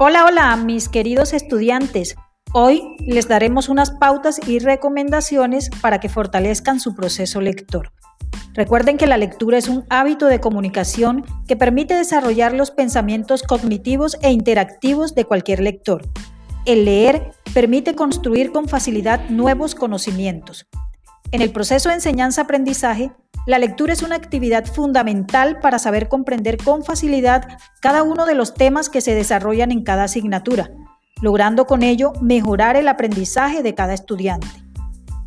Hola, hola, mis queridos estudiantes. Hoy les daremos unas pautas y recomendaciones para que fortalezcan su proceso lector. Recuerden que la lectura es un hábito de comunicación que permite desarrollar los pensamientos cognitivos e interactivos de cualquier lector. El leer permite construir con facilidad nuevos conocimientos. En el proceso de enseñanza-aprendizaje, la lectura es una actividad fundamental para saber comprender con facilidad cada uno de los temas que se desarrollan en cada asignatura, logrando con ello mejorar el aprendizaje de cada estudiante.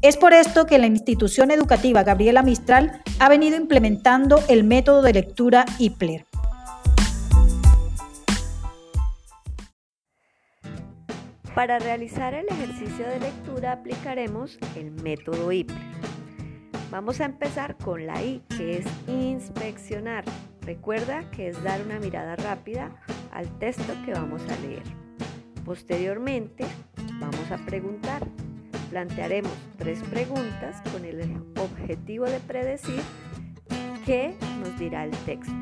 Es por esto que la institución educativa Gabriela Mistral ha venido implementando el método de lectura IPLER. Para realizar el ejercicio de lectura aplicaremos el método IPLER. Vamos a empezar con la I, que es inspeccionar. Recuerda que es dar una mirada rápida al texto que vamos a leer. Posteriormente, vamos a preguntar. Plantearemos tres preguntas con el objetivo de predecir qué nos dirá el texto.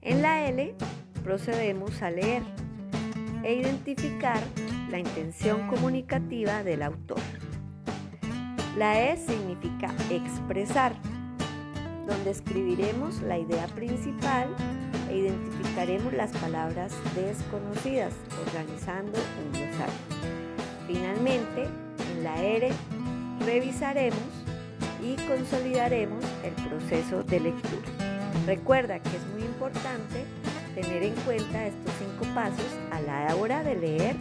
En la L procedemos a leer e identificar la intención comunicativa del autor. La E significa expresar, donde escribiremos la idea principal e identificaremos las palabras desconocidas, organizando un glosario. Finalmente, en la R revisaremos y consolidaremos el proceso de lectura. Recuerda que es muy importante tener en cuenta estos cinco pasos a la hora de leer